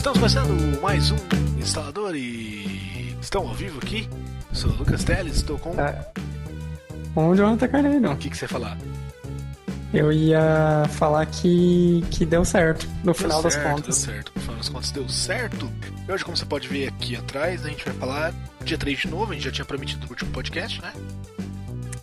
Estamos começando mais um instalador e estão ao vivo aqui. Sou o Lucas Teles, estou com. É. Com o Jonathan Carneiro. O que, que você ia falar? Eu ia falar que, que deu certo, no Deu final das certo, contas. Deu certo, no final das contas deu certo. E hoje, como você pode ver aqui atrás, a gente vai falar dia 3 de novo, a gente já tinha prometido no último podcast, né?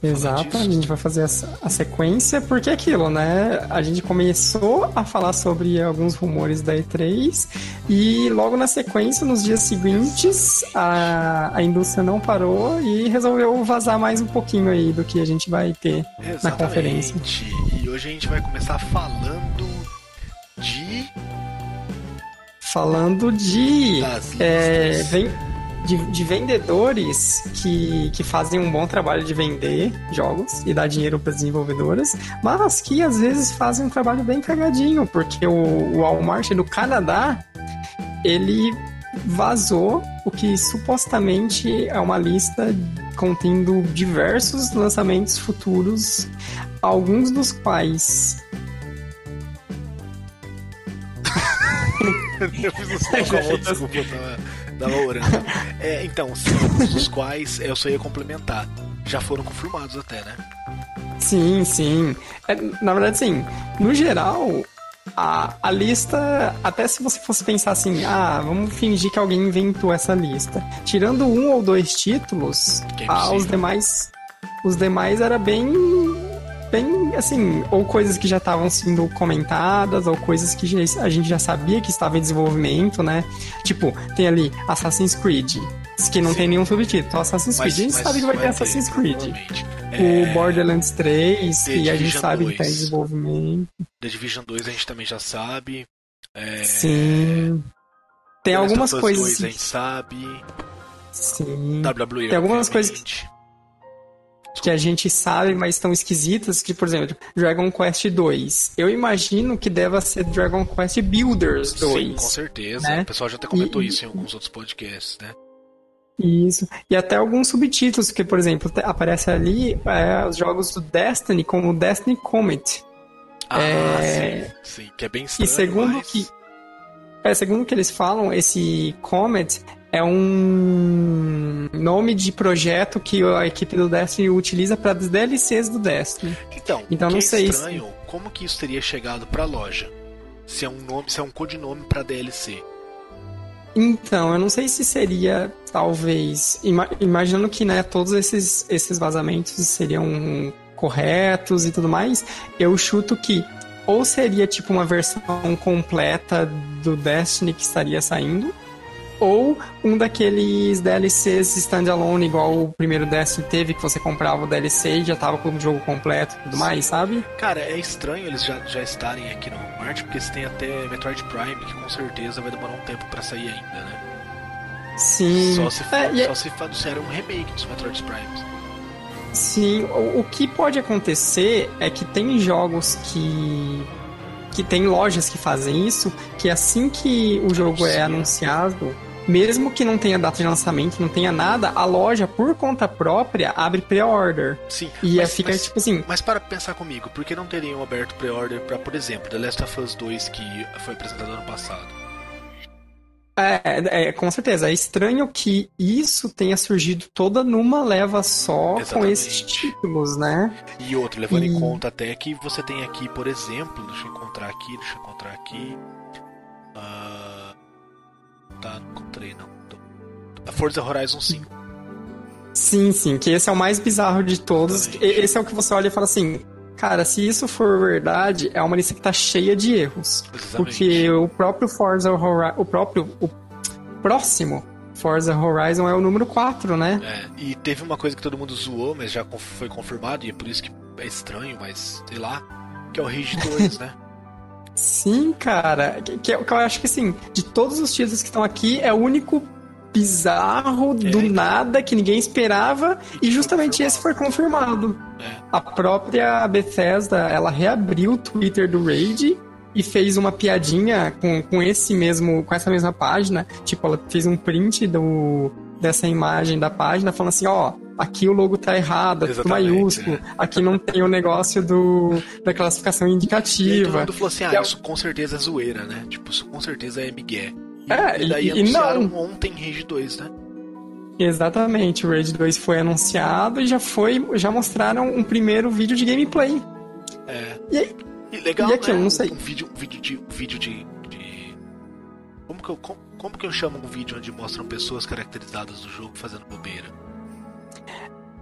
Exato, a gente vai fazer a sequência, porque é aquilo, né? A gente começou a falar sobre alguns rumores da E3 e logo na sequência, nos dias seguintes, a, a indústria não parou e resolveu vazar mais um pouquinho aí do que a gente vai ter na conferência. Exatamente. E hoje a gente vai começar falando de. Falando de. Das é, listas. De, de vendedores que, que fazem um bom trabalho de vender jogos e dar dinheiro para as desenvolvedoras, mas que às vezes fazem um trabalho bem cagadinho, porque o, o Walmart do Canadá ele vazou o que supostamente é uma lista contendo diversos lançamentos futuros, alguns dos quais Eu fiz um sinal com a mão, desculpa, tava, tava orando. É, então, dos quais eu só ia complementar. Já foram confirmados até, né? Sim, sim. É, na verdade, sim. No geral, a, a lista, até se você fosse pensar assim, ah, vamos fingir que alguém inventou essa lista. Tirando um ou dois títulos, é ah, os demais. Os demais era bem. Bem, assim, ou coisas que já estavam sendo comentadas, ou coisas que já- a gente já sabia que estava em desenvolvimento, né? Tipo, tem ali Assassin's Creed, que não Sim. tem nenhum subtítulo. Então, Assassin's Creed, a gente sabe que vai ter ter, Assassin's Creed provavelmente. o É, Borderlands 3, The que a gente Division sabe que tá em 2. desenvolvimento. The Division 2 a gente também já sabe. É, Sim. Tem The algumas coisas. 2 a gente sabe. Sim. WWE. Tem algumas coisas obviamente. Que a gente sabe, mas estão esquisitas, que, por exemplo, Dragon Quest 2. Eu imagino que deva ser Dragon Quest Builders 2. Sim, com certeza. né? O pessoal já até comentou E- isso em alguns outros podcasts, né? Isso. E até alguns subtítulos, que, por exemplo, aparece ali é, os jogos do Destiny, como Destiny Comet. Ah, É, sim, sim. Que é bem estranho, E segundo mas... que é, segundo que eles falam, esse Comet é um nome de projeto que a equipe do Destiny utiliza para as DLCs do Destiny. Então, Então, não é sei se- estranho, como que isso teria chegado pra loja? Se é um nome, se é um codinome pra DLC. Então, eu não sei se seria, talvez, ima- imaginando que né, todos esses, esses vazamentos seriam corretos e tudo mais, eu chuto que ou seria tipo uma versão completa do Destiny que estaria saindo, ou um daqueles DLCs standalone, igual o primeiro Destiny teve, que você comprava o DLC e já tava com o jogo completo e tudo mais, sabe? Cara, é estranho eles já, já estarem aqui no Walmart, porque eles têm até Metroid Prime, que com certeza vai demorar um tempo pra sair ainda, né? Sim. Só se, É, e é- só se um remake dos Metroid Primes. Sim, o, o que pode acontecer é que tem jogos que. que tem lojas que fazem isso, que assim que o jogo é Anuncia. anunciado, mesmo que não tenha data de lançamento, não tenha nada, a loja, por conta própria, abre pre-order. Sim, E mas, fica mas, tipo assim. mas para pensar comigo, por que não teriam aberto pre-order pra, por exemplo, The Last of Us 2, que foi apresentado ano passado? É, é, com certeza. É estranho que isso tenha surgido toda numa leva só com Exatamente. esses títulos, né? E outro, levando em E- conta até que você tem aqui, por exemplo, deixa eu encontrar aqui, deixa eu encontrar aqui. Ah, tá, não encontrei não. Tô- A Forza Horizon 5. Sim, sim, que esse é o mais bizarro de todos. Esse é o que você olha e fala assim, cara, se isso for verdade, é uma lista que tá cheia de erros. Exatamente. Porque o próprio Forza Horizon, o próprio, o próximo Forza Horizon é o número 4, né? É, e teve uma coisa que todo mundo zoou, mas já foi confirmado, e é por isso que é estranho, mas sei lá, que é o Rage 2, né? Sim, cara, que, que eu que eu acho que assim, de todos os títulos que estão aqui, é o único bizarro do então. nada que ninguém esperava e justamente esse foi confirmado. É. A própria Bethesda, ela reabriu o Twitter do Raid e fez uma piadinha com, com esse mesmo, com essa mesma página. Tipo, ela fez um print do, dessa imagem da página falando assim, ó, aqui o logo tá errado, Exatamente, maiúsculo, aqui não tem o negócio do, da classificação E aí todo indicativa. mundo falou assim, ah, é isso com certeza é zoeira, né? Tipo, isso com certeza é migué. E, é, e daí e, anunciaram não... ontem Rage 2, né? Exatamente, o Rage 2 foi anunciado e já foi, já mostraram um primeiro vídeo de gameplay. É. E aí? E legal, e aquilo, né? não sei. Um vídeo, um vídeo de, um vídeo de, de... Como que eu como, como que eu chamo um vídeo onde mostram pessoas caracterizadas do jogo fazendo bobeira?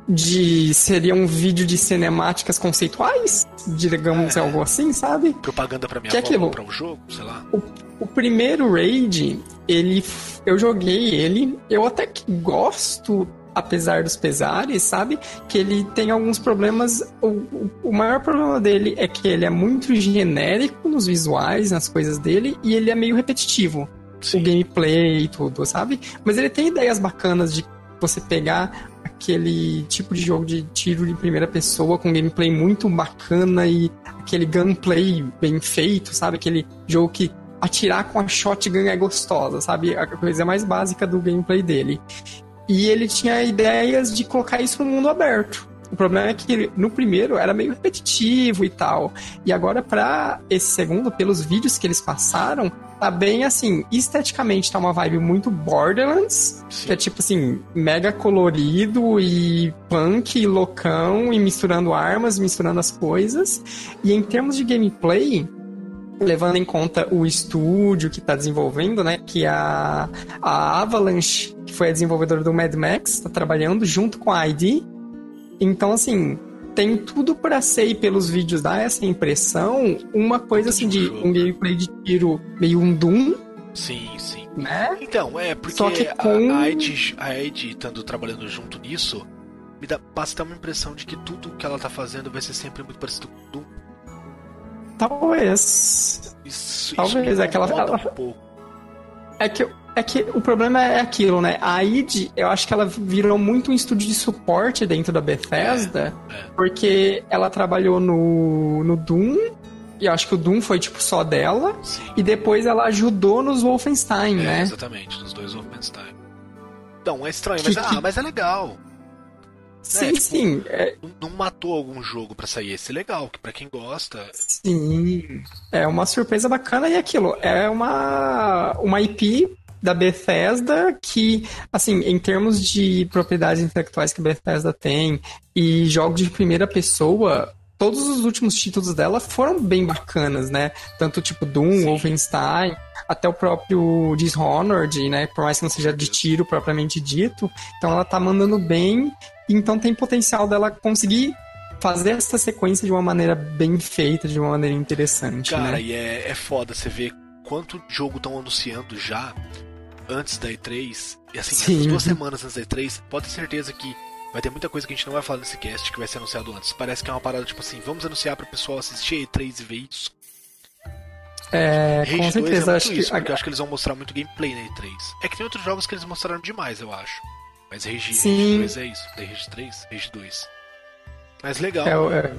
De seria um vídeo de cinemáticas conceituais, digamos é, algo assim, sabe? Propaganda para minha que avó é um jogo, sei lá. O, o, primeiro Raid, ele eu joguei ele, eu até que gosto apesar dos pesares, sabe? Que ele tem alguns problemas. O, o, o, maior problema dele é que ele é muito genérico nos visuais, nas coisas dele, e ele é meio repetitivo. Sim. O gameplay e tudo, sabe? Mas ele tem ideias bacanas de você pegar aquele tipo de jogo de tiro de primeira pessoa com gameplay muito bacana e aquele gunplay bem feito, sabe? Aquele jogo que atirar com a shotgun é gostosa, sabe? A coisa mais básica do gameplay dele. E ele tinha ideias de colocar isso no mundo aberto. O problema é que no primeiro era meio repetitivo e tal. E agora, para esse segundo, pelos vídeos que eles passaram, tá bem assim, esteticamente tá uma vibe muito Borderlands, Sim. que é tipo assim, mega colorido e punk, e loucão, e misturando armas, misturando as coisas. E em termos de gameplay, levando em conta o estúdio que está desenvolvendo, né? Que é a, a Avalanche, que foi a desenvolvedora do Mad Max, está trabalhando junto com a ID. Então, assim, tem tudo para ser, pelos vídeos dar essa impressão, uma coisa assim de um gameplay de tiro meio um Doom. Sim, sim. Né? Então, é, porque Só que com... a, ID, a ID estando trabalhando junto nisso, me dá, passa uma impressão de que tudo que ela tá fazendo vai ser sempre muito parecido com Doom. Talvez. Isso, Talvez, isso é que ela, ela... Um pouco. É que, é que o problema é aquilo, né? A id, eu acho que ela virou muito um estúdio de suporte dentro da Bethesda, é, é. porque ela trabalhou no, no Doom, e eu acho que o Doom foi tipo só dela, Sim. e depois ela ajudou nos Wolfenstein, é, né? Exatamente, nos dois Wolfenstein. Então, é estranho, que, mas, ah, mas é legal. Sim, né? tipo, sim. É... Não matou algum jogo para sair esse legal, que para quem gosta. Sim. É uma surpresa bacana e aquilo é uma uma IP da Bethesda que, assim, em termos de propriedades intelectuais que a Bethesda tem e jogos de primeira pessoa, todos os últimos títulos dela foram bem bacanas, né? Tanto tipo Doom, Sim. Wolfenstein, até o próprio Dishonored, né? Por mais que não seja de tiro propriamente dito. Então ela tá mandando bem então tem potencial dela conseguir fazer essa sequência de uma maneira bem feita, de uma maneira interessante. Cara, né? e é, é foda você ver quanto jogo estão anunciando já antes da E3. E assim, Sim. duas semanas antes da E3, pode ter certeza que vai ter muita coisa que a gente não vai falar nesse cast que vai ser anunciado antes. Parece que é uma parada tipo assim, vamos anunciar para o pessoal assistir a E3 e ver isso. É, Rage com certeza. É acho isso, que... porque eu acho que eles vão mostrar muito gameplay na E3. É que tem outros jogos que eles mostraram demais, eu acho. Mas Rage. Rage 2 é isso. Rage 3, Rage 2. Mas legal. É, é...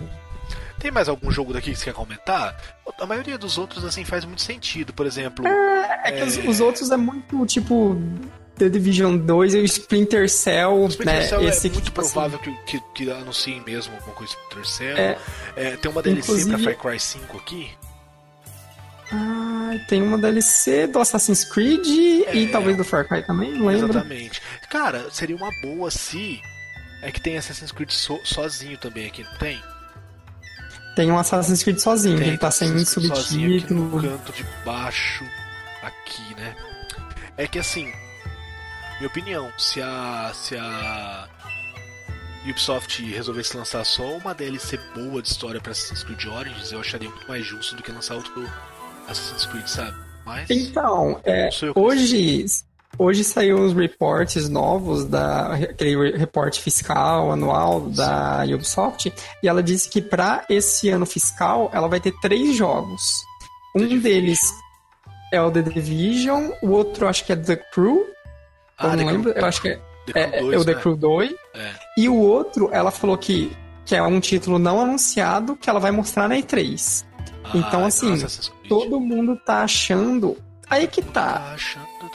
Tem mais algum jogo daqui que você quer comentar? A maioria dos outros, assim, faz muito sentido. Por exemplo. É, é que Os, é- os, outros é muito, tipo. The Division 2 e o Splinter Cell. O Splinter né? Cell Esse é muito tipo provável assim... que, que, que anunciem mesmo alguma coisa Splinter Cell. É, é, tem uma DLC Inclusive... pra Far Cry 5 aqui. Ah, tem uma DLC do Assassin's Creed é, e talvez do Far Cry também, não lembro. Exatamente. Cara, seria uma boa se. É que tem Assassin's Creed so, sozinho também aqui, não tem? Tem um Assassin's Creed sozinho, tem, ele tá sem subtítulo. No canto de baixo, aqui, né? É que assim, minha opinião, se a. se a. Ubisoft resolvesse lançar só uma DLC boa de história para Assassin's Creed Origins, eu acharia muito mais justo do que lançar outro Assassin's Creed, sabe? Mas. Então, é, hoje. Hoje saiu uns reportes novos da aquele reporte fiscal anual da. Ubisoft e ela disse que para esse ano fiscal ela vai ter três jogos. Um deles é o The Division, o outro acho que é The Crew. Ah, eu não lembro, eu acho que é, é, 2, é o The né? Crew 2. É. E o outro, ela falou que, que é um título não anunciado que ela vai mostrar na E3. Ah, então, assim, todo mundo tá achando. Aí que tá.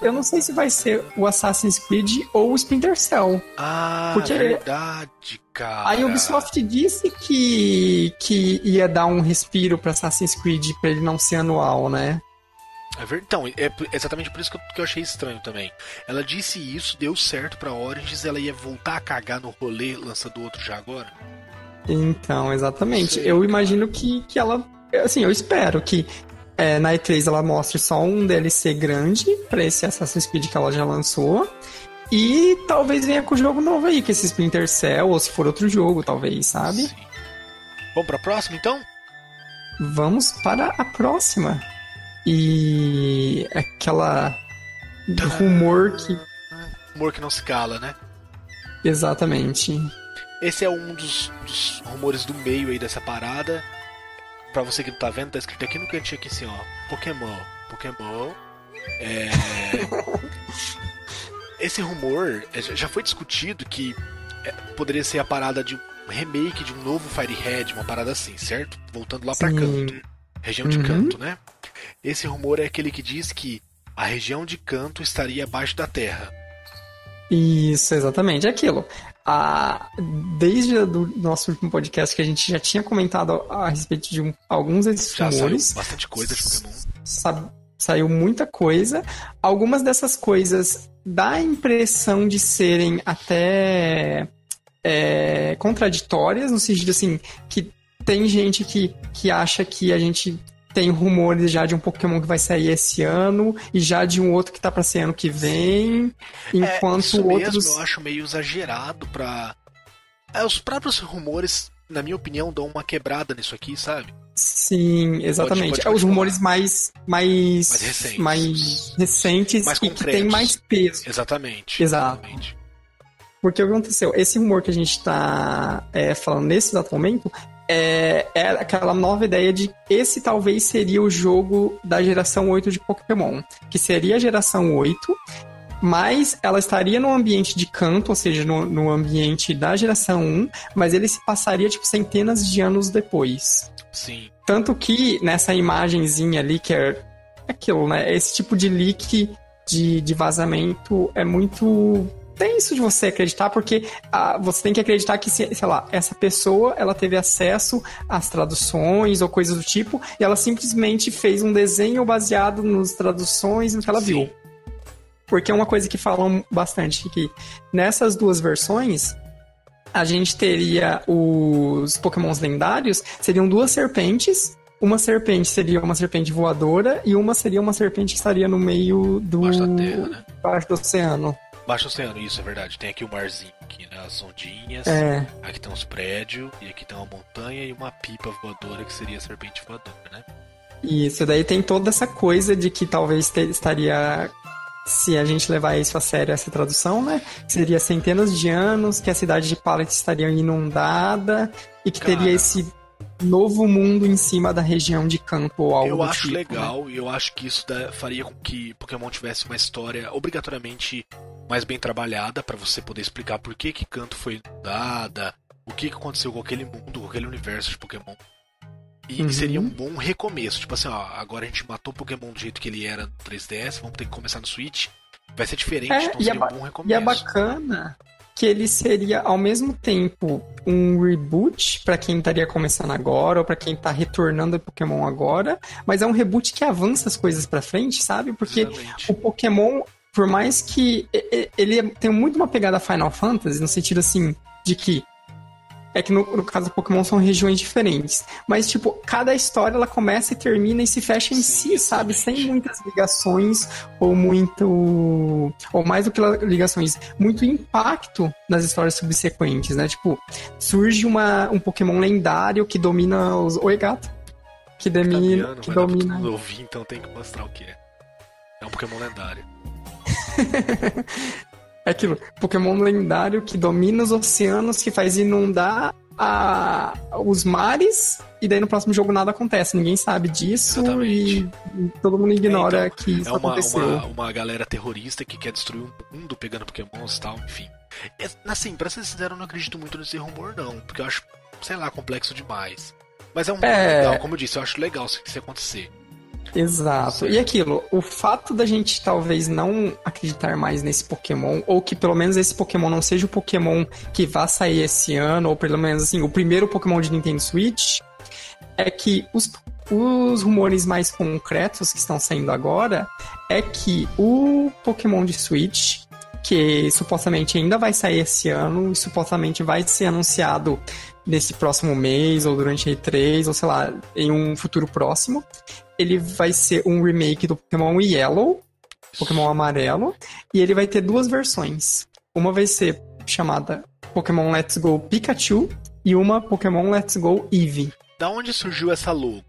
Eu não sei se vai ser o Assassin's Creed ou o Splinter Cell. Ah, porque verdade, cara. A Ubisoft disse que, que ia dar um respiro pra Assassin's Creed pra ele não ser anual, né? É. Então, é exatamente por isso que eu, que eu, achei estranho também. Ela disse isso, deu certo pra Origins, ela ia voltar a cagar no rolê lançando outro já agora? Então, exatamente. Sei, eu cara. imagino que, que ela. Assim, eu espero que é, na E3 ela mostre só um DLC grande pra esse Assassin's Creed que ela já lançou. E talvez venha com o jogo novo aí, que esse Splinter Cell, ou se for outro jogo, talvez, sabe? Sim. Vamos pra próxima então? Vamos para a próxima. E aquela rumor que. Rumor que não se cala, né? Exatamente. Esse é um dos, dos rumores do meio aí dessa parada. Pra você que não tá vendo, tá escrito aqui no cantinho aqui assim, ó. Pokémon. Pokémon. É. Esse rumor é, já foi discutido que é, poderia ser a parada de um remake de um novo Firehead, uma parada assim, certo? Voltando lá para Canto, região de uhum. Canto, né? Esse rumor é aquele que diz que a região de Canto estaria abaixo da Terra. Isso, exatamente. É aquilo. A, desde o nosso último podcast que a gente já tinha comentado a, respeito de um, alguns desses já rumores. Saiu bastante coisa de Pokémon. Sabe, saiu muita coisa. Algumas dessas coisas dá a impressão de serem até é, contraditórias, no sentido assim, que tem gente que, que acha que a gente tem rumores já de um Pokémon que vai sair esse ano e já de um outro que tá pra ser ano que vem, enquanto é, outros. Mesmo eu acho meio exagerado pra. É, os próprios rumores, na minha opinião, dão uma quebrada nisso aqui, sabe? Sim, exatamente. Pode, pode é os rumores mais, mais, mais recentes, mais recentes mais e que tem mais peso. Exatamente. Exato. Exatamente. Porque o que aconteceu? Esse rumor que a gente está é, falando nesse exato momento é, é, aquela nova ideia de esse talvez seria o jogo da geração 8 de Pokémon, que seria a geração 8, mas ela estaria no ambiente de canto, ou seja, no, no ambiente da geração 1, mas ele se passaria tipo centenas de anos depois. Sim. Tanto que nessa imagenzinha ali, que é aquilo, né? Esse tipo de leak de, de vazamento é muito tenso de você acreditar, porque ah, você tem que acreditar que, sei lá, essa pessoa ela teve acesso às traduções ou coisas do tipo, e ela simplesmente fez um desenho baseado nas traduções no que ela Sim. viu. Porque é uma coisa que falam bastante que nessas duas versões, a gente teria os pokémons lendários, seriam duas serpentes. Uma serpente seria uma serpente voadora e uma seria uma serpente que estaria no meio do. Baixo da terra, né? Baixo do oceano. Baixo oceano, isso é verdade. Tem aqui o marzinho, aqui, né? As ondinhas. É. Aqui tem uns prédios, e aqui tem uma montanha e uma pipa voadora que seria a serpente voadora, né? Isso, daí tem toda essa coisa de que talvez te, estaria se a gente levar isso a sério, essa tradução, né? Seria centenas de anos que a cidade de Pallet estaria inundada e que Cara, teria esse novo mundo em cima da região de campo ou algo Eu acho tipo, legal né? e eu acho que isso faria com que Pokémon tivesse uma história obrigatoriamente mais bem trabalhada para você poder explicar por que que Canto foi inundada, o que, que aconteceu com aquele mundo, com aquele universo de Pokémon. E uhum. seria um bom recomeço. Tipo assim, ó, agora a gente matou o Pokémon do jeito que ele era no 3DS, vamos ter que começar no Switch. Vai ser diferente, é, então seria um bom recomeço. E é bacana que ele seria ao mesmo tempo um reboot para quem estaria começando agora ou para quem tá retornando ao Pokémon agora, mas é um reboot que avança as coisas para frente, sabe? Porque Exatamente. o Pokémon, por mais que ele tem muito uma pegada Final Fantasy no sentido assim de que é que no, no, caso do Pokémon são regiões diferentes. Mas, tipo, cada história ela começa e termina e se fecha em Sim, si, sabe? Sem muitas ligações ou muito. Ou mais do que ligações, muito impacto nas histórias subsequentes, né? Tipo, surge uma, um Pokémon lendário que domina os. Oi, gato. Que domina. que domina. Eu ouvi, então tem que mostrar o que é. É um Pokémon lendário. É aquilo, Pokémon lendário que domina os oceanos, que faz inundar a, os mares, e daí no próximo jogo nada acontece. Ninguém sabe disso e, e todo mundo ignora é, então, que isso é uma, aconteceu. Uma, uma galera terrorista que quer destruir um mundo pegando Pokémons e tal, enfim. É, assim, pra ser sincero, eu não acredito muito nesse rumor, não, porque eu acho, sei lá, complexo demais. Mas é um é... legal, como eu disse, eu acho legal se isso acontecer. Exato. E aquilo, o fato da gente talvez não acreditar mais nesse Pokémon, ou que pelo menos esse Pokémon não seja o Pokémon que vá sair esse ano, ou pelo menos assim, o primeiro Pokémon de Nintendo Switch, é que os, os rumores mais concretos que estão saindo agora é que o Pokémon de Switch, que supostamente ainda vai sair esse ano e supostamente vai ser anunciado nesse próximo mês ou durante a E3 ou sei lá, em um futuro próximo, ele vai ser um remake do Pokémon Yellow, Pokémon amarelo, e ele vai ter duas versões. Uma vai ser chamada Pokémon Let's Go Pikachu e uma Pokémon Let's Go Eevee. Da onde surgiu essa logo?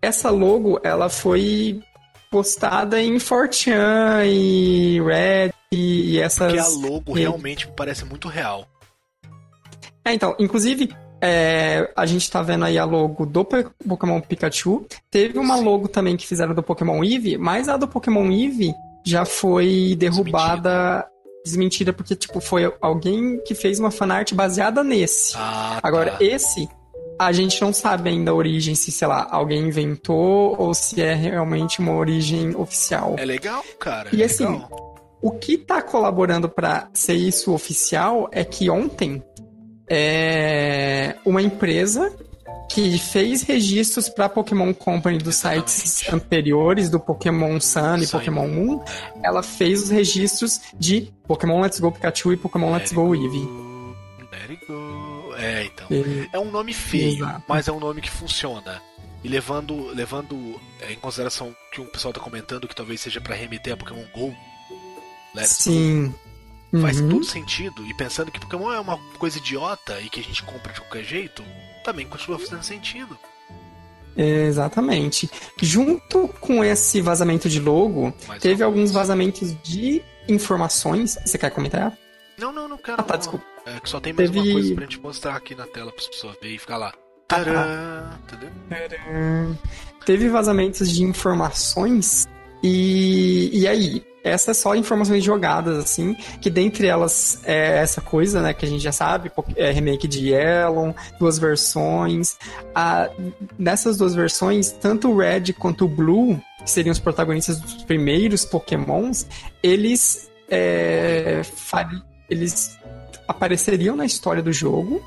Essa logo, ela foi postada em Fortran e Red e essas... Porque a logo realmente me parece muito real. É, então, inclusive, é, a gente tá vendo aí a logo do Pokémon Pikachu. Teve uma logo também que fizeram do Pokémon Eevee, mas a do Pokémon Eevee já foi derrubada, desmentida, desmentida porque, tipo, foi alguém que fez uma fanart baseada nesse. Ah, tá. Agora, esse, a gente não sabe ainda a origem, se, sei lá, alguém inventou ou se é realmente uma origem oficial. É legal, cara. É e assim, o que tá colaborando para ser isso oficial é que ontem é uma empresa que fez registros para Pokémon Company dos sites anteriores do Pokémon Sun e Pokémon Moon. Ela fez os registros de Pokémon Let's Go Pikachu e Pokémon Let's Go Eevee. Let go. É, então. E... É um nome feio, Exato. mas é um nome que funciona. E levando, levando é, em consideração que o pessoal está comentando que talvez seja para remeter a Pokémon Go. Let's Sim. Go faz uhum. todo sentido. E pensando que Pokémon é uma coisa idiota e que a gente compra de qualquer jeito, também continua fazendo sentido. Exatamente. Junto com esse vazamento de logo, Mais teve alguns vazamentos de informações. Você quer comentar? Não, não, não quero. Ah, tá, desculpa. É que só tem mais teve... uma coisa pra gente mostrar aqui na tela as pessoas verem e ficar lá. Tadã, ah, entendeu? Teve vazamentos de informações e, e aí, essas só informações jogadas, assim, que dentre elas é essa coisa, né, que a gente já sabe, é remake de Yellow, duas versões. A, nessas duas versões, tanto o Red quanto o Blue, que seriam os protagonistas dos primeiros Pokémons, eles, é, eles apareceriam na história do jogo,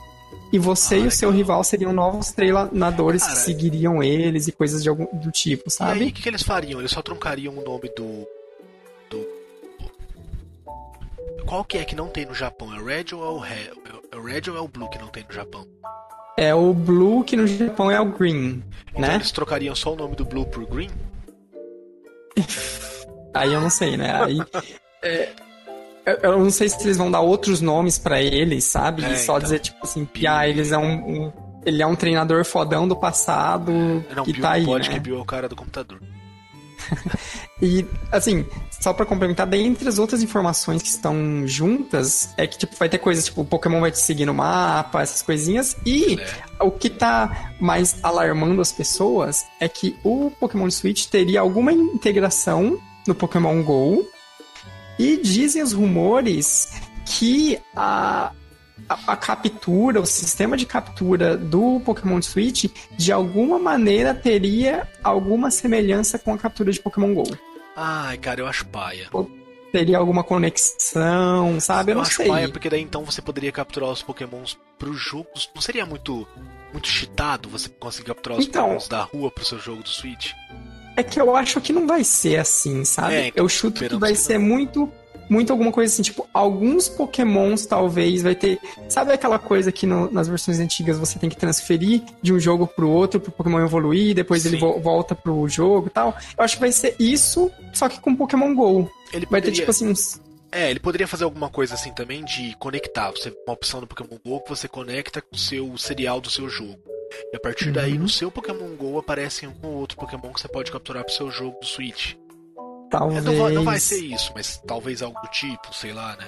e você ah, e o seu rival seriam novos treinadores Cara, que seguiriam eles e coisas de algum, do tipo, sabe? E aí, o que, que, eles fariam? Eles só troncariam o nome do, qual que é que não tem no Japão? É o Red ou é o Red? É o Red ou é o Blue que não tem no Japão? É o Blue que no Japão é o Green, então né? eles trocariam só o nome do Blue por Green? Aí eu não sei, né? Aí... É, eu não sei se eles vão dar outros nomes para eles, sabe? É, só então, dizer, tipo assim, ah, eles é um, um, Ele é um treinador fodão do passado não, que Bill tá aí. Pode né? que Bill é o cara do computador. e, assim, só para complementar, dentre as outras informações que estão juntas, é que, tipo, vai ter coisas, tipo, o Pokémon vai te seguir no mapa, essas coisinhas, e é. o que tá mais alarmando as pessoas é que o Pokémon Switch teria alguma integração no Pokémon GO, e dizem os rumores que a, a, a, captura, o sistema de captura do Pokémon Switch, de alguma maneira teria alguma semelhança com a captura de Pokémon GO. Ai, cara, eu acho paia. teria alguma conexão, sabe? Eu, eu não acho sei. paia porque daí então você poderia capturar os Pokémons pro jogo. Não seria muito muito cheatado você conseguir capturar os então, Pokémons da rua pro seu jogo do Switch? É que eu acho que não vai ser assim, sabe? É, então, eu chuto que vai ser muito muito alguma coisa assim, tipo, alguns pokémons talvez vai ter. Sabe aquela coisa que no, nas versões antigas você tem que transferir de um jogo pro outro pro Pokémon evoluir, depois Sim. ele vo volta pro jogo e tal? Eu acho que vai ser isso, só que com Pokémon GO. Ele vai ter tipo assim uns. É, ele poderia fazer alguma coisa assim também de conectar. Você uma opção no Pokémon GO que você conecta com o seu serial do seu jogo. E a partir daí, uhum. no seu Pokémon GO aparece um ou outro Pokémon que você pode capturar pro seu jogo do Switch. Talvez. Não vai, não vai ser isso, mas talvez algo do tipo, sei lá, né?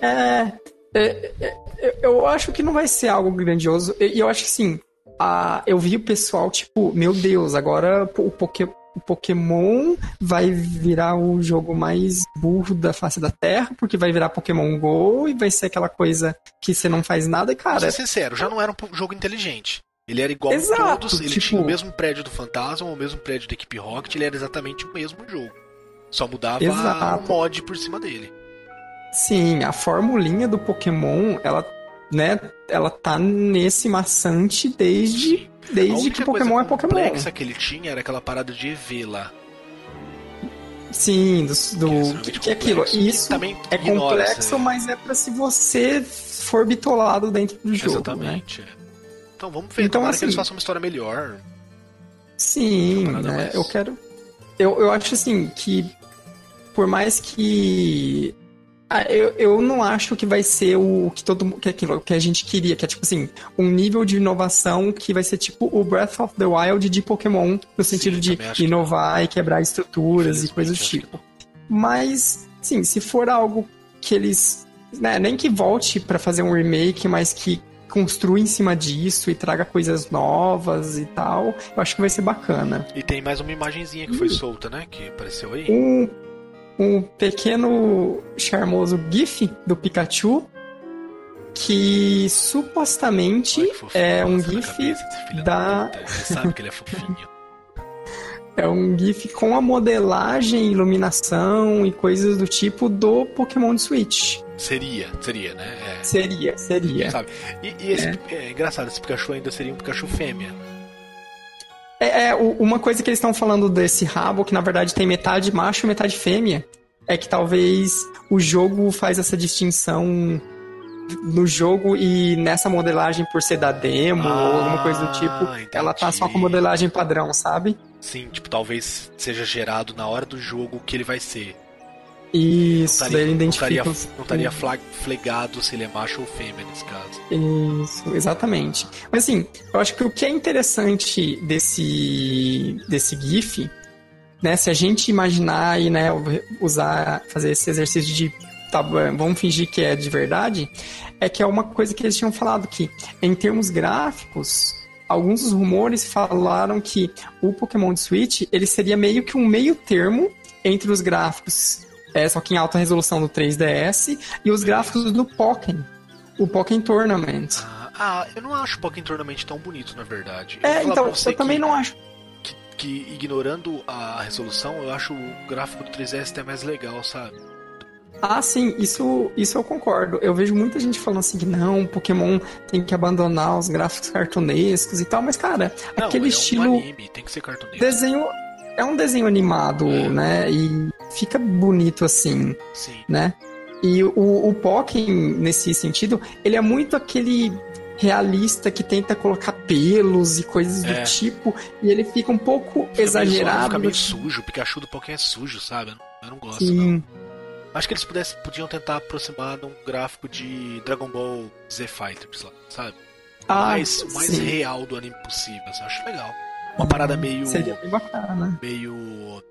É. é, é eu acho que não vai ser algo grandioso. E eu acho que sim. A, eu vi o pessoal, tipo, meu Deus, agora o, Poké, o Pokémon vai virar o jogo mais burro da face da Terra, porque vai virar Pokémon GO e vai ser aquela coisa que você não faz nada, cara. Vou ser sincero, já não era um jogo inteligente. Ele era igual Exato, a todos, ele tipo... tinha o mesmo prédio do Fantasma, o mesmo prédio da equipe Rocket, ele era exatamente o mesmo jogo. Só mudava Exato. o mod por cima dele. Sim, a formulinha do Pokémon, ela né, ela tá nesse maçante desde, desde que Pokémon é Pokémon. A complexa que ele tinha era aquela parada de EV lá. Sim, do, do que, que é aquilo. Isso é complexo, é. mas é para se você for bitolado dentro do jogo. Né? Exatamente. Né? Então vamos ver, então, assim, que eles façam uma história melhor. Sim, né, eu quero. Eu, eu acho assim que por mais que ah, eu, eu não acho que vai ser o que todo que aquilo que a gente queria, que é tipo assim, um nível de inovação que vai ser tipo o Breath of the Wild de Pokémon, no sentido sim, de inovar que e quebrar estruturas e coisas do tipo. Mas, sim, se for algo que eles. Né, nem que volte para fazer um remake, mas que construa em cima disso e traga coisas novas e tal, eu acho que vai ser bacana. E tem mais uma imagenzinha que foi solta, né? Que apareceu aí. Um um pequeno charmoso GIF do Pikachu que supostamente é um GIF da. Sabe que ele é fofinho. é um GIF com a modelagem, iluminação e coisas do tipo do Pokémon Switch. Seria, seria, né? É. Seria, seria. Sabe? E, e esse, é. é engraçado, esse Pikachu ainda seria um Pikachu fêmea. É, é, uma coisa que eles estão falando desse rabo, que na verdade tem metade macho e metade fêmea, é que talvez o jogo faz essa distinção no jogo e nessa modelagem por ser da demo ah, ou alguma coisa do tipo, entendi. ela tá só com modelagem padrão, sabe? Sim, tipo, talvez seja gerado na hora do jogo o que ele vai ser. Isso, daí ele identifica. Não estaria, não estaria flag, flegado se ele é macho ou fêmea nesse caso. Isso, exatamente. Mas assim, eu acho que o que é interessante desse, desse GIF, né, se a gente imaginar e né, usar, fazer esse exercício de tá, vamos fingir que é de verdade, é que é uma coisa que eles tinham falado que, em termos gráficos, alguns dos rumores falaram que o Pokémon de Switch ele seria meio que um meio termo entre os gráficos é, só que em alta resolução do 3DS, e os gráficos do Pokémon, o Pokémon Tournament. Ah, ah, eu não acho o Pokémon Tournament tão bonito, na verdade. É, então, eu também que, não acho. Que, que, ignorando a resolução, eu acho o gráfico do 3DS até mais legal, sabe? Ah, sim, isso, isso eu concordo. Eu vejo muita gente falando assim que não, Pokémon tem que abandonar os gráficos cartunescos e tal, mas cara, não, aquele é estilo. Um anime, tem que ser cartunesco. Desenho é um desenho animado, é. né? E fica bonito assim, Sim. né? E o, o Pokémon, nesse sentido, ele é muito aquele realista que tenta colocar pelos e coisas é. do tipo, e ele fica um pouco fica exagerado. fica meio sujo, o Pikachu do Pokémon é sujo, sabe? Eu não gosto, Sim. não. Acho que eles pudessem, podiam tentar aproximar de um gráfico de Dragon Ball Z Fighters, sabe? Ah, mais, o mais real do anime possível, assim, acho legal. Uma parada meio. Seria bem bacana. Meio.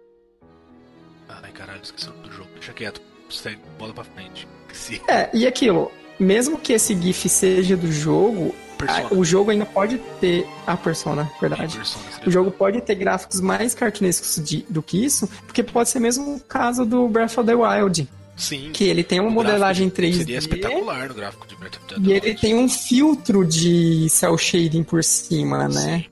Ai caralho, esqueci o nome do jogo. Deixa quieto. Segue, bola pra frente. É, e aquilo, mesmo que esse GIF seja do jogo, a, o jogo ainda pode ter. A persona, verdade. Persona, o jogo pode ter gráficos mais cartunescos de, do que isso, porque pode ser mesmo o caso do Breath of the Wild. Sim. Que ele tem uma modelagem 3D. Seria espetacular no gráfico de Breath of the Wild. E ele tem um filtro de cel shading por cima, né?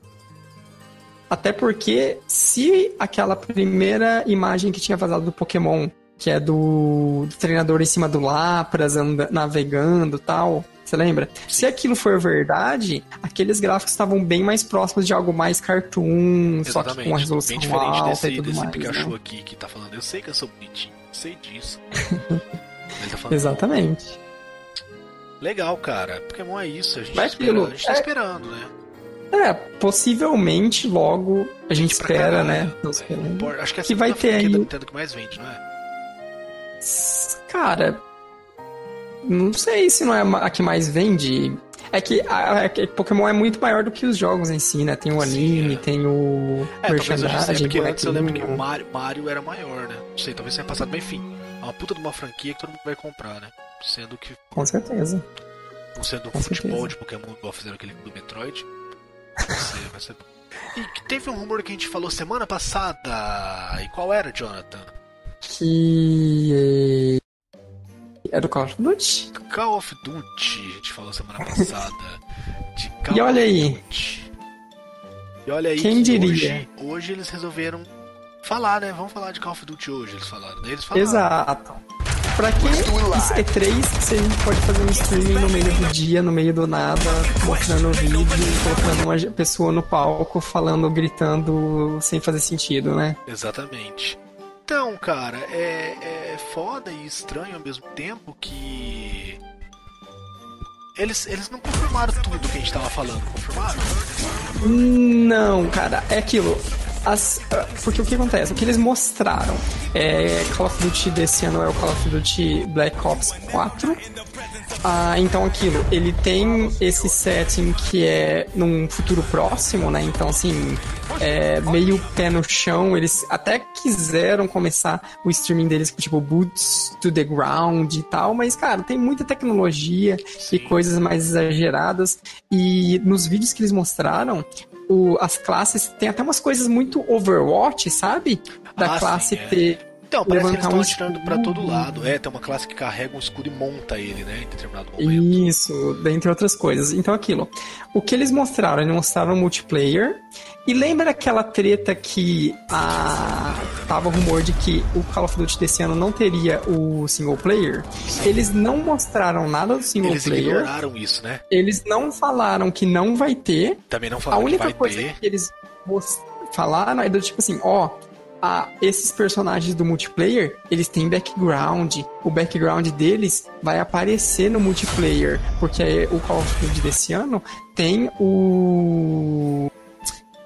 Até porque, se aquela primeira imagem que tinha vazado do Pokémon, que é do, do treinador em cima do Lapras, anda, navegando tal, você lembra? Se aquilo for verdade, aqueles gráficos estavam bem mais próximos de algo mais cartoon, Exatamente. só que com a resolução bem diferente alta desse, e tudo desse mais, Pikachu né? aqui que tá falando, eu sei que eu sou bonitinho, sei disso. tá Exatamente. Legal, cara. Pokémon é isso, a gente, tá, esperando, a gente tá é... esperando, né? É, possivelmente logo a gente espera, né? É, acho que, é que vai ter aí. Nintendo que mais vende, não é? Cara, não sei se não é a que mais vende. É que, a, a, a Pokémon é muito maior do que os jogos em si, né? Tem o anime, Sim, é. tem o é, merchandising. Porque antes eu lembro que o Mario, Mario era maior, né? Não sei, talvez tenha passado bem fim. É uma puta de uma franquia que todo mundo vai comprar, né? Sendo que. Com certeza. Não sendo um futebol certeza. de Pokémon igual fizeram aquele do Metroid. Vai ser, vai ser. E teve um rumor que a gente falou semana passada. E qual era, Jonathan? Que. É do Call of Duty? Call of Duty, a gente falou semana passada. De Call e olha aí. Duty. E olha aí, Quem diria? Hoje, hoje eles resolveram falar, né? Vamos falar de Call of Duty hoje, eles falaram. Daí eles falaram. Exato. Pra que E3 você pode fazer um streaming no meio do dia, no meio do nada, mostrando o vídeo, colocando uma pessoa no palco falando, gritando sem fazer sentido, né? Exatamente. Então, cara, é, é foda e estranho ao mesmo tempo que. Eles, eles não confirmaram tudo que a gente tava falando, confirmaram? Não, cara, é aquilo. As, porque o que acontece? O que eles mostraram é Call of Duty desse ano é o Call of Duty Black Ops 4. Ah, então aquilo, ele tem esse setting que é num futuro próximo, né? Então assim, é meio pé no chão. Eles até quiseram começar o streaming deles com tipo boots to the ground e tal, mas cara, tem muita tecnologia e coisas mais exageradas. E nos vídeos que eles mostraram, o, as classes tem até umas coisas muito Overwatch, sabe? Da ah, classe sim, é. ter. Então, parece que eles estão um atirando pra todo lado. É, tem uma classe que carrega um escudo e monta ele, né? Em determinado momento. Isso, dentre outras coisas. Então, aquilo. O que eles mostraram? Eles mostraram multiplayer. E lembra aquela treta que a... tava o rumor de que o Call of Duty desse ano não teria o single player? Sim. Eles não mostraram nada do single eles player. Eles ignoraram isso, né? Eles não falaram que não vai ter. Também não falaram A única que vai coisa ter. que eles falaram é do tipo assim, ó, ah, esses personagens do multiplayer, eles têm background. O background deles vai aparecer no multiplayer, porque o Call of Duty desse ano tem o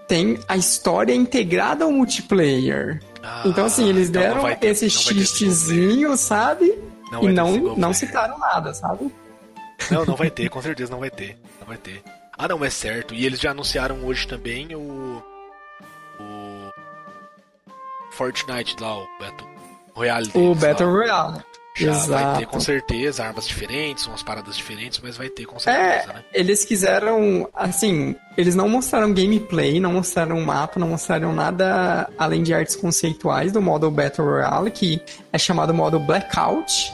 tem a história integrada ao multiplayer. Ah, então assim, eles então deram ter, esse xistezinho, sabe? Não e não não citaram nada, sabe? Não, não vai ter, com certeza não vai ter. Não vai ter. Ah, não, é certo. E eles já anunciaram hoje também o Fortnite lá, o Battle Royale. o Battle Royale. Já Exato. vai ter com certeza armas diferentes, umas paradas diferentes, mas vai ter com certeza, é, né? Eles quiseram, assim, eles não mostraram gameplay, não mostraram mapa, não mostraram nada além de artes conceituais do modo Battle Royale, que é chamado modo Blackout.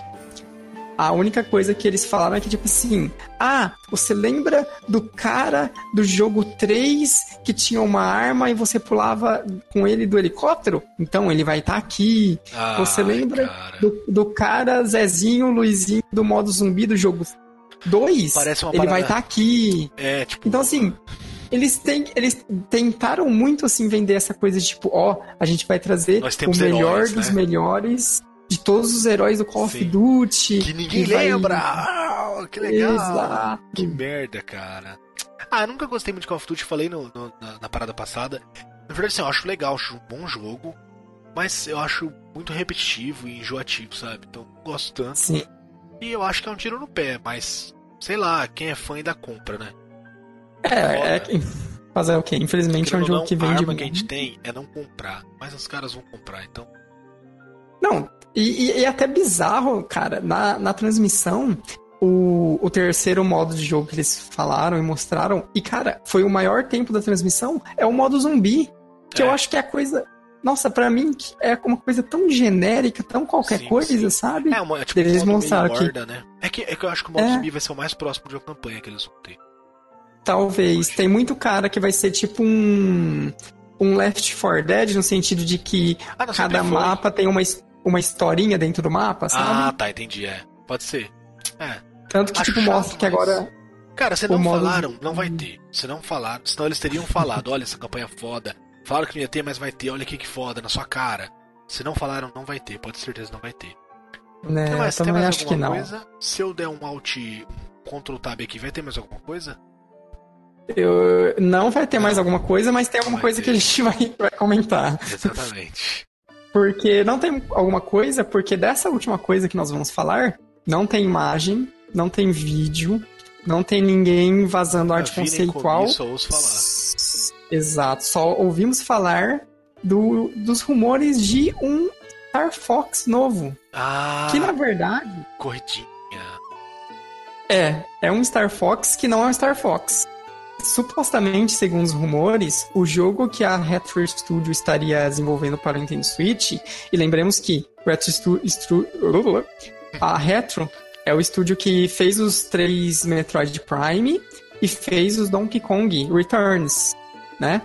A única coisa que eles falaram é que, tipo assim, ah, você lembra do cara do jogo 3 que tinha uma arma e você pulava com ele do helicóptero? Então ele vai estar tá aqui. Ah, você lembra cara. do, do cara Zezinho, Luizinho do modo zumbi do jogo 2? Parece uma ele parada... vai estar tá aqui. É, tipo. Então, assim, eles, têm, eles tentaram muito assim vender essa coisa de tipo, ó, a gente vai trazer o melhor heróis, dos né? melhores de todos os heróis do Call Sim. of Duty. Que ninguém vai- lembra! Ah, que legal! Exato. Que merda, cara. Ah, eu nunca gostei muito de Call of Duty, falei no, no- na, na parada passada. Na verdade, assim, eu acho legal, acho um bom jogo, mas eu acho muito repetitivo e enjoativo, sabe? Então, não gosto tanto. Sim. E eu acho que é um tiro no pé, mas sei lá, quem é fã ainda compra, né? É, é que- fazer o quê? Infelizmente é um jogo que não, a vende. arma que a gente tem é não comprar, mas os caras vão comprar, então. Não, e, e- e até bizarro, cara, na, na transmissão, o, o terceiro modo de jogo que eles falaram e mostraram, e cara, foi o maior tempo da transmissão, é o modo zumbi. Que É. eu acho que é a coisa. Nossa, pra mim é uma coisa tão genérica, tão qualquer Sim, coisa, sim. sabe? É, uma, é tipo Eles um mostraram que- horda, né? É que, é que eu acho que o modo É. zumbi vai ser o mais próximo de uma campanha que eles vão ter. Talvez. Tem muito cara que vai ser tipo um. Um Left 4 Dead, no sentido de que Ah, não, cada mapa tem uma, his- uma historinha dentro do mapa, sabe? Ah, tá, entendi, é. Pode ser. É. Tanto que, acho tipo, chato, mostra que mas- agora. Cara, se não modo falaram, não vai ter. Se não falaram, senão eles teriam falado, olha essa campanha é foda. Falaram que não ia ter, mas vai ter, olha que que foda, na sua cara. Se não falaram, não vai ter, pode ter certeza não vai ter. Né, tem mais, eu tem mais acho que alguma não. coisa? Se eu der um alt, Ctrl Tab aqui, vai ter mais alguma coisa? Eu, não vai ter mais alguma coisa, mas tem alguma Vai coisa ter. que a gente vai, vai comentar. Exatamente. Porque não tem alguma coisa, porque dessa última coisa que nós vamos falar, não tem imagem, não tem vídeo, não tem ninguém vazando arte conceitual. só ouço falar. Exato, só ouvimos falar do, dos rumores de um Star Fox novo. Ah, Que na verdade corridinha. é, é um Star Fox que não é um Star Fox. Supostamente, segundo os rumores, o jogo que a Retro Studio estaria desenvolvendo para o Nintendo Switch, e lembremos que Retro Stu- a Retro é o estúdio que fez os três Metroid Prime e fez os Donkey Kong Returns, né?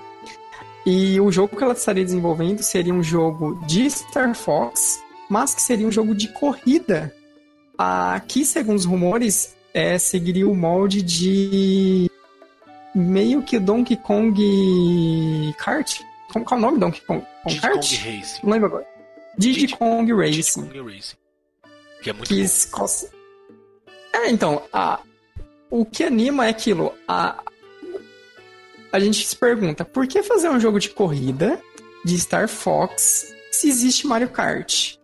E o jogo que ela estaria desenvolvendo seria um jogo de Star Fox, mas que seria um jogo de corrida aqui, segundo os rumores, é, seguiria o molde de meio que Donkey Kong Kart. Como, qual é o nome Donkey Kong, Kong Kart? Kong Racing. Não lembro agora. Diddy Kong Racing. Diddy Kong Racing. Que é muito que bom. É, então, a, o que anima é aquilo. A, a gente se pergunta, por que fazer um jogo de corrida de Star Fox se existe Mario Kart?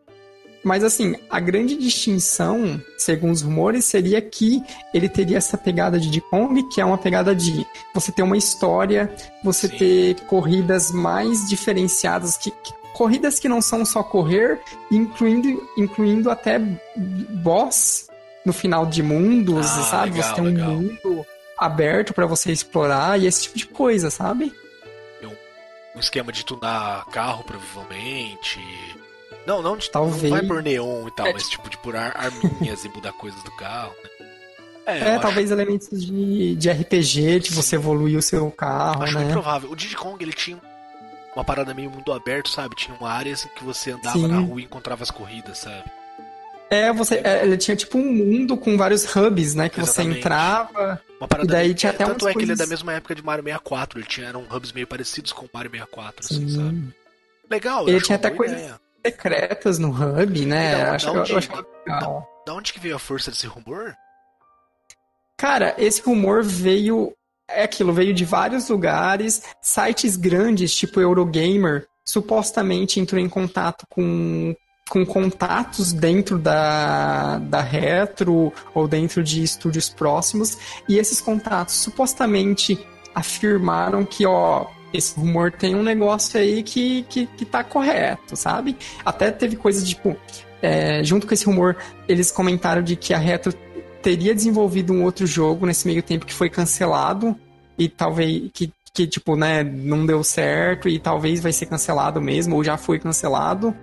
Mas assim, a grande distinção, segundo os rumores, seria que ele teria essa pegada de Kong, que é uma pegada de você ter uma história, você Sim. ter corridas mais diferenciadas, que, que- corridas que não são só correr, incluindo, incluindo até boss no final de mundos, Ah, sabe? legal, você tem um legal. mundo aberto pra você explorar e esse tipo de coisa, sabe? Um esquema de tunar carro, provavelmente. Não, não, de, Talvez. não vai por neon e tal, É, mas tipo de por ar- arminhas e mudar coisas do carro, né? É, É, talvez elementos de, de RPG, de você evoluir o seu carro, acho, acho né? provável. O Diddy Kong, ele tinha uma parada meio mundo aberto, sabe? Tinha uma área assim, que você andava Sim. na rua e encontrava as corridas, sabe? É, você, é, ele tinha tipo um mundo com vários hubs, né? Que Exatamente. você entrava. Uma parada E daí tinha até Tanto é que ele é da coisas- mesma época de Mario 64, ele tinha eram hubs meio parecidos com o Mario 64, assim, sabe? Legal, eu Ele acho tinha até coisas- ideia. Secretas no hub, né? E da- acho, da onde- eu acho legal. Da onde que veio a força desse rumor? Cara, esse rumor veio. É aquilo, veio de vários lugares, sites grandes, tipo Eurogamer, supostamente entrou em contato com, com contatos dentro da, da Retro ou dentro de estúdios próximos, e esses contatos supostamente afirmaram que, ó, esse rumor tem um negócio aí que, que, que tá correto, sabe? Até teve coisa tipo, é, junto com esse rumor, eles comentaram de que a Retro teria desenvolvido um outro jogo nesse meio tempo que foi cancelado e talvez que, que tipo, né, não deu certo e talvez vai ser cancelado mesmo ou já foi cancelado.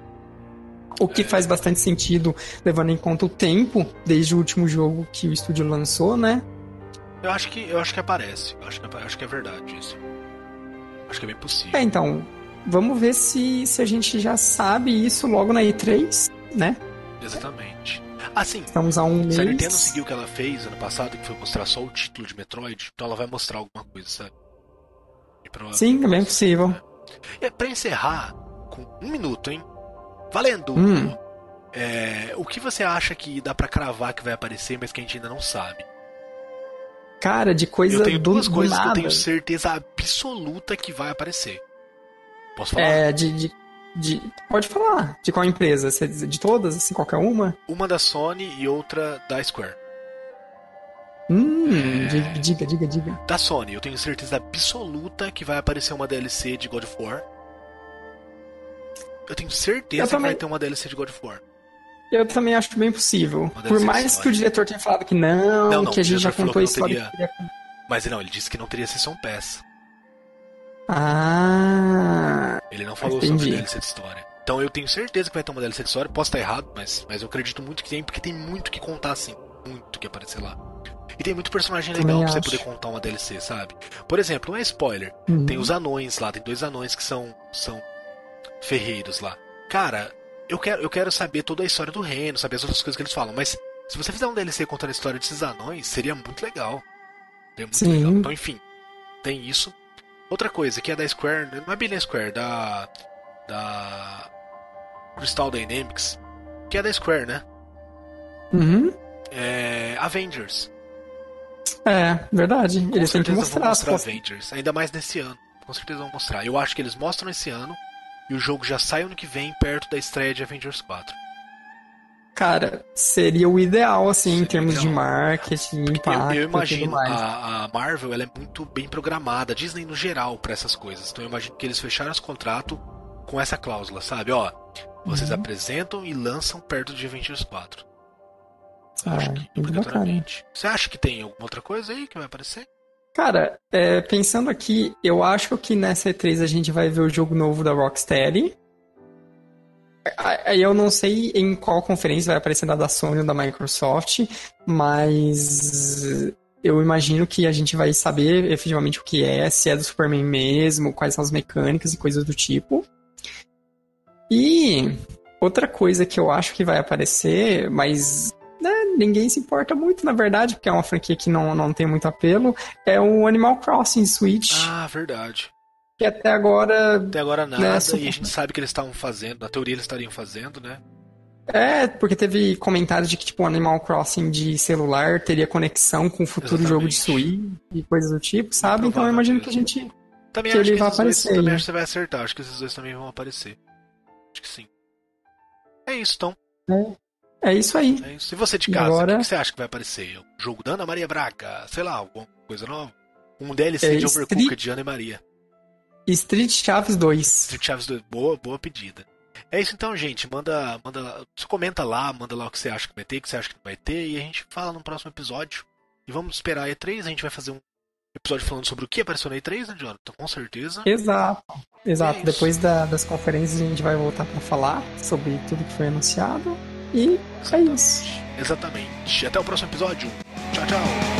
O que faz bastante sentido levando em conta o tempo desde o último jogo que o estúdio lançou, né? Eu acho que eu acho que aparece. Eu acho que, acho que é verdade isso. Acho que é bem possível. É, então, vamos ver se, se a gente já sabe isso logo na E3, né? Exatamente. Assim, Estamos a um se a. Nintendo seguiu o que ela fez ano passado, que foi mostrar só o título de Metroid, então ela vai mostrar alguma coisa, sabe? Sim, é bem possível. E pra encerrar, com um minuto, hein? Valendo! Hum. É, o que você acha que dá pra cravar que vai aparecer, mas que a gente ainda não sabe? Cara, de coisa eu tenho duas do coisas que eu tenho certeza absoluta que vai aparecer. Posso falar? É, de, de, de- Pode falar. De qual empresa? De todas, assim, qualquer uma? Uma da Sony e outra da Square. Hum, É. di- diga, diga, diga. Da Sony, eu tenho certeza absoluta que vai aparecer uma DLC de God of War. Eu tenho certeza Eu que também. vai ter uma DLC de God of War. Eu também acho bem possível. Por mais que o diretor tenha falado que não, Não, não, que a gente já contou a história teria- que queria... Mas não, ele disse que não teria sessão PES. Ah, Ele não falou Entendi. sobre DLC de história. Então eu tenho certeza que vai ter uma DLC de história. Posso estar errado, mas, mas eu acredito muito que tem, porque tem muito que contar assim. Muito que aparecer lá. E tem muito personagem Também legal pra você acho. poder contar uma DLC, sabe? Por exemplo, não é spoiler. hum. Tem os anões lá, tem dois anões que são, são ferreiros lá. Cara, eu quero, eu quero saber toda a história do reino, saber as outras coisas que eles falam, mas se você fizer um DLC contando a história desses anões, seria muito legal. Seria muito Sim. legal. Então, enfim, tem isso. Outra coisa, que é da Square, não é bem da Square, da. Da. Crystal Dynamics, que é da Square, né? Uhum. É. Avengers. É, verdade. Com Eles têm que certeza mostrar vão mostrar. Avengers, ainda mais nesse ano. Com certeza vão mostrar. Eu acho que eles mostram esse ano e o jogo já sai ano que vem, perto da estreia de Avengers 4. Cara, seria o ideal, assim, em Seria termos de ideal. marketing, Eu, impacto eu e tudo imagino a, a Marvel ela é muito bem programada, a Disney no geral, pra essas coisas. Então eu imagino que eles fecharam esse contrato com essa cláusula, sabe? Ó, vocês Uhum. apresentam e lançam perto de Avengers 4. Eu Ah, acho que muito bacana. obrigatoriamente. Você acha que tem alguma outra coisa aí que vai aparecer? Cara, é, pensando aqui, eu acho que nessa E3 a gente vai ver o jogo novo da Rocksteady. Aí eu não sei em qual conferência vai aparecer da Sony ou da Microsoft, mas eu imagino que a gente vai saber efetivamente o que é, se é do Superman mesmo, quais são as mecânicas e coisas do tipo. E outra coisa que eu acho que vai aparecer, mas ninguém se importa muito, na verdade, porque é uma franquia que não, não tem muito apelo, é o Animal Crossing Switch. Ah, verdade. Que até agora. Até agora nada, né, e a gente sabe que eles estavam fazendo, na teoria eles estariam fazendo, né? É, porque teve comentários de que, tipo, Animal Crossing de celular teria conexão com o futuro Exatamente. jogo de Switch e coisas do tipo, sabe? Então eu imagino mesmo. que a gente. Também que acho ele que vai aparecer. Dois, também acho que você vai acertar. Acho que esses dois também vão aparecer. Acho que sim. É isso, então. É, é isso aí. É isso. E você de casa, agora... o que você acha que vai aparecer? O jogo da Ana Maria Braga? Sei lá, alguma coisa nova? Um DLC é, de Overcooked Street... de Ana e Maria. Street Chaves 2. Street Chaves 2. Boa, boa pedida. É isso então, gente. Manda, manda, comenta lá, manda lá o que você acha que vai ter, o que você acha que vai ter, e a gente fala no próximo episódio. E vamos esperar a E3, a gente vai fazer um episódio falando sobre o que apareceu na E3, né, Jonathan? Com certeza. Exato. Exato. É Depois da, das conferências a gente vai voltar para falar sobre tudo que foi anunciado. E é isso. Exatamente. Até o próximo episódio. Tchau, tchau.